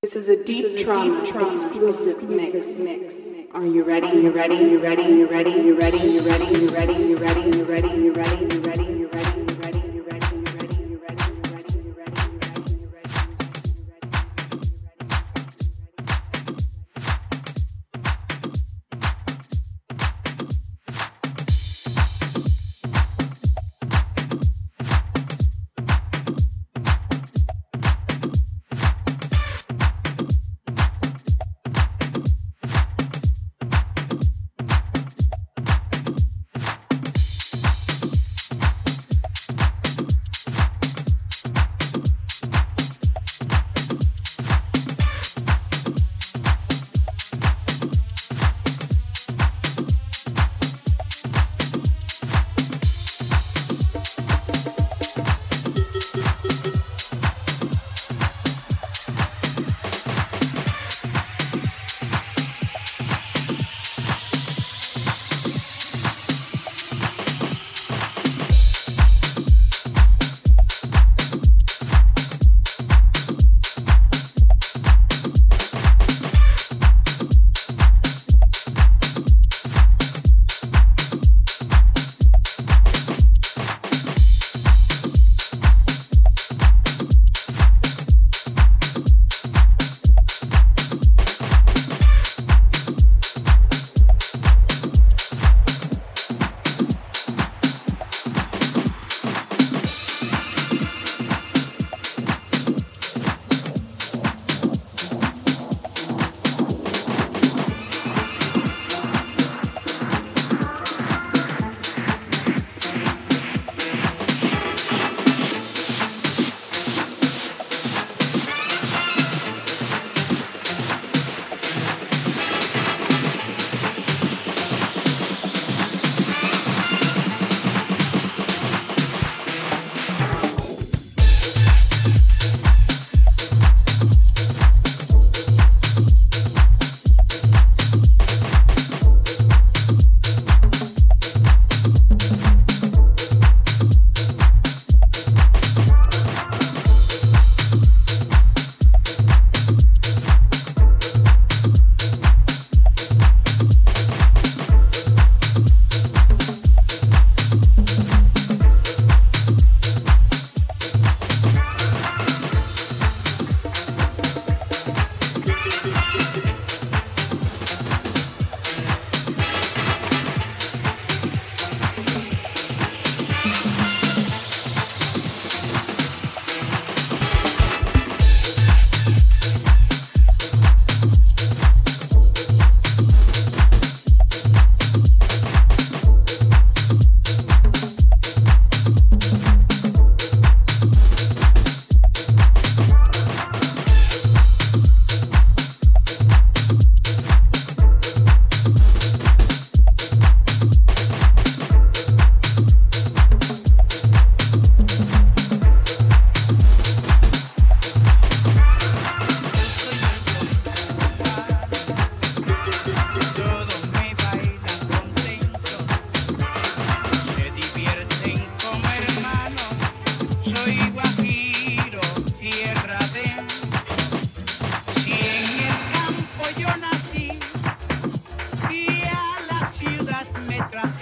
This is a deep trauma, trauma exclusive mix. mix. Are you ready? You ready? You ready? You ready? You ready? You ready? You ready? You ready? You ready? You ready? You ready? You ready? letra.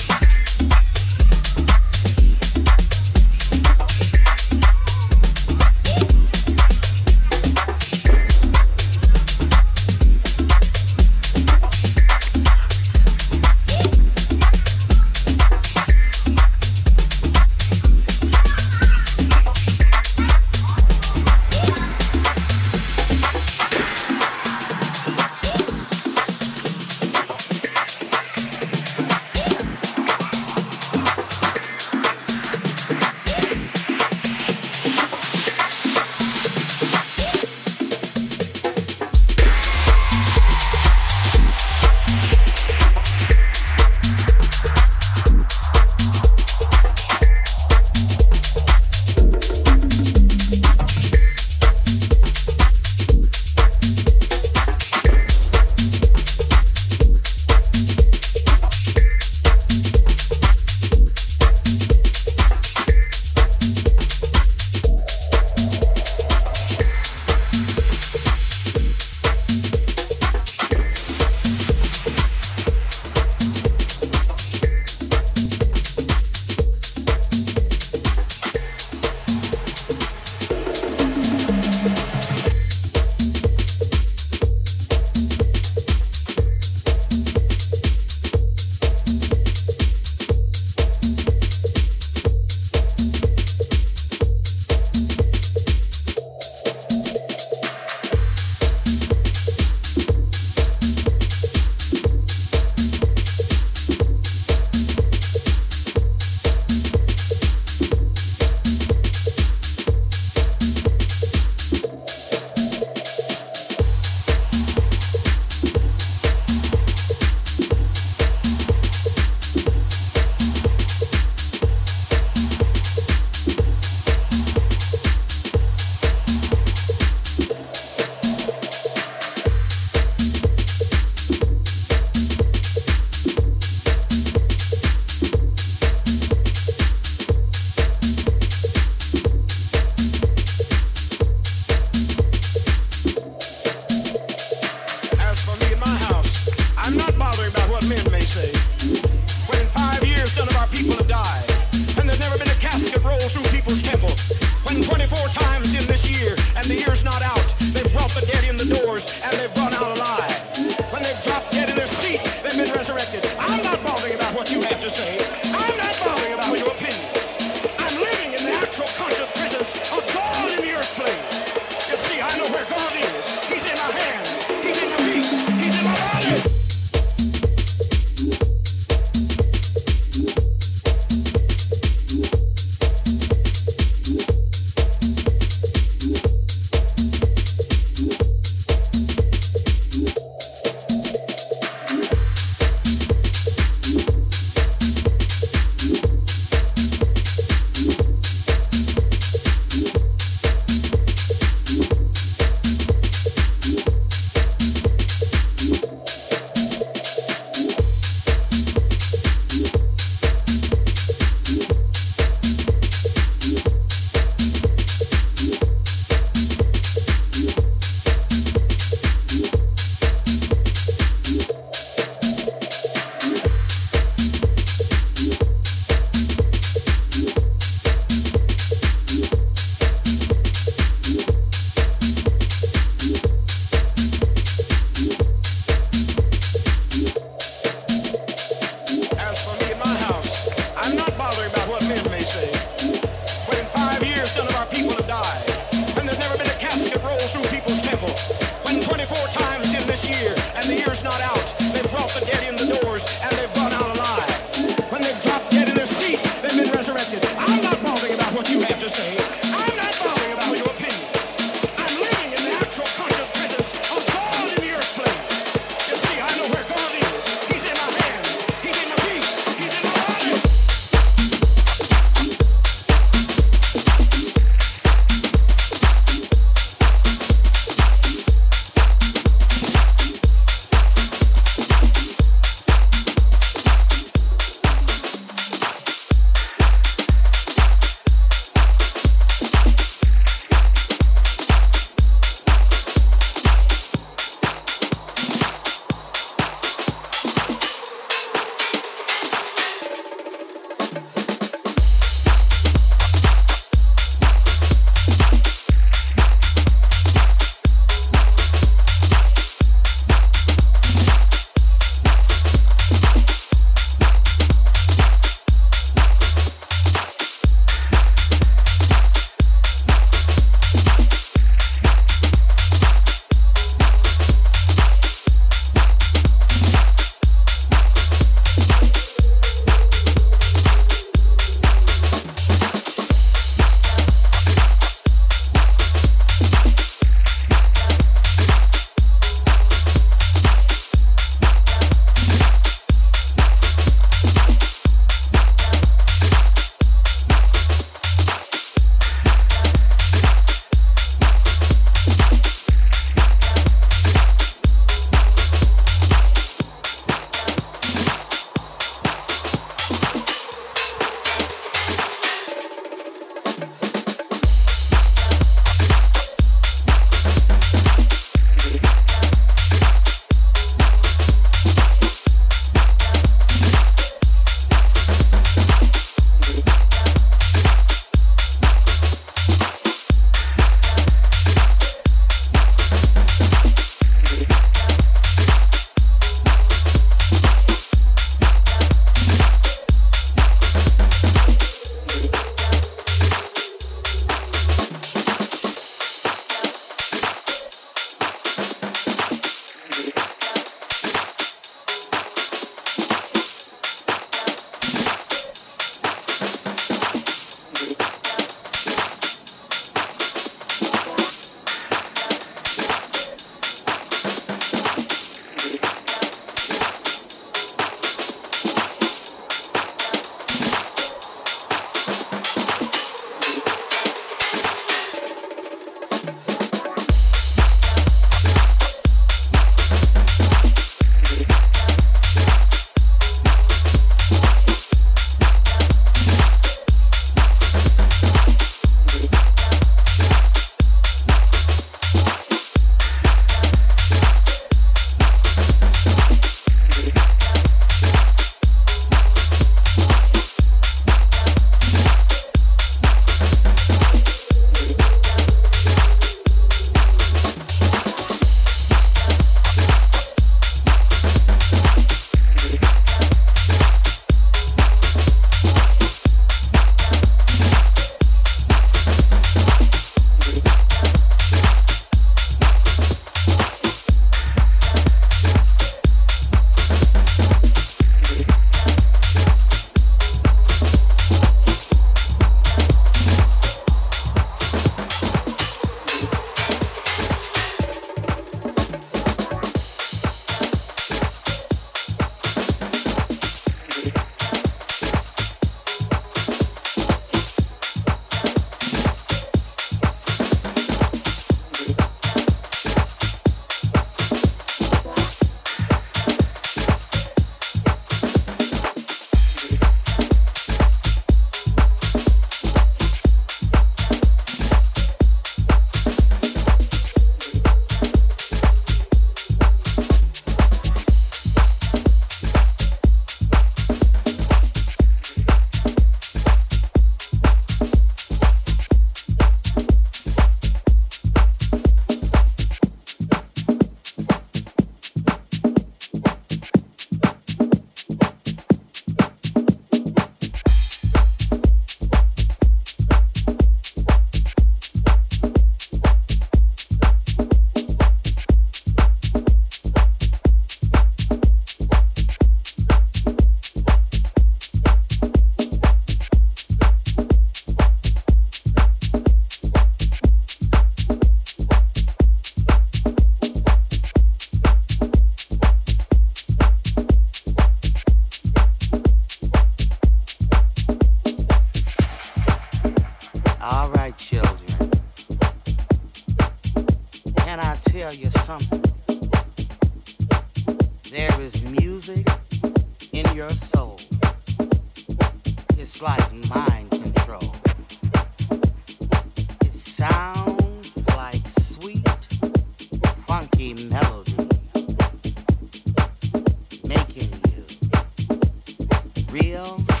Bill.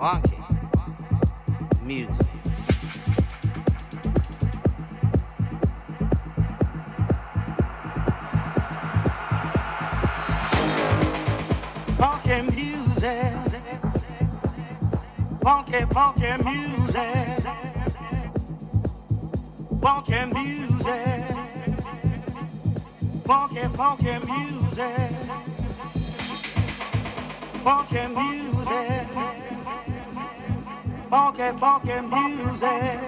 funky music. Music. Funky, funky music. Funky music. Funky, funky music. talking music.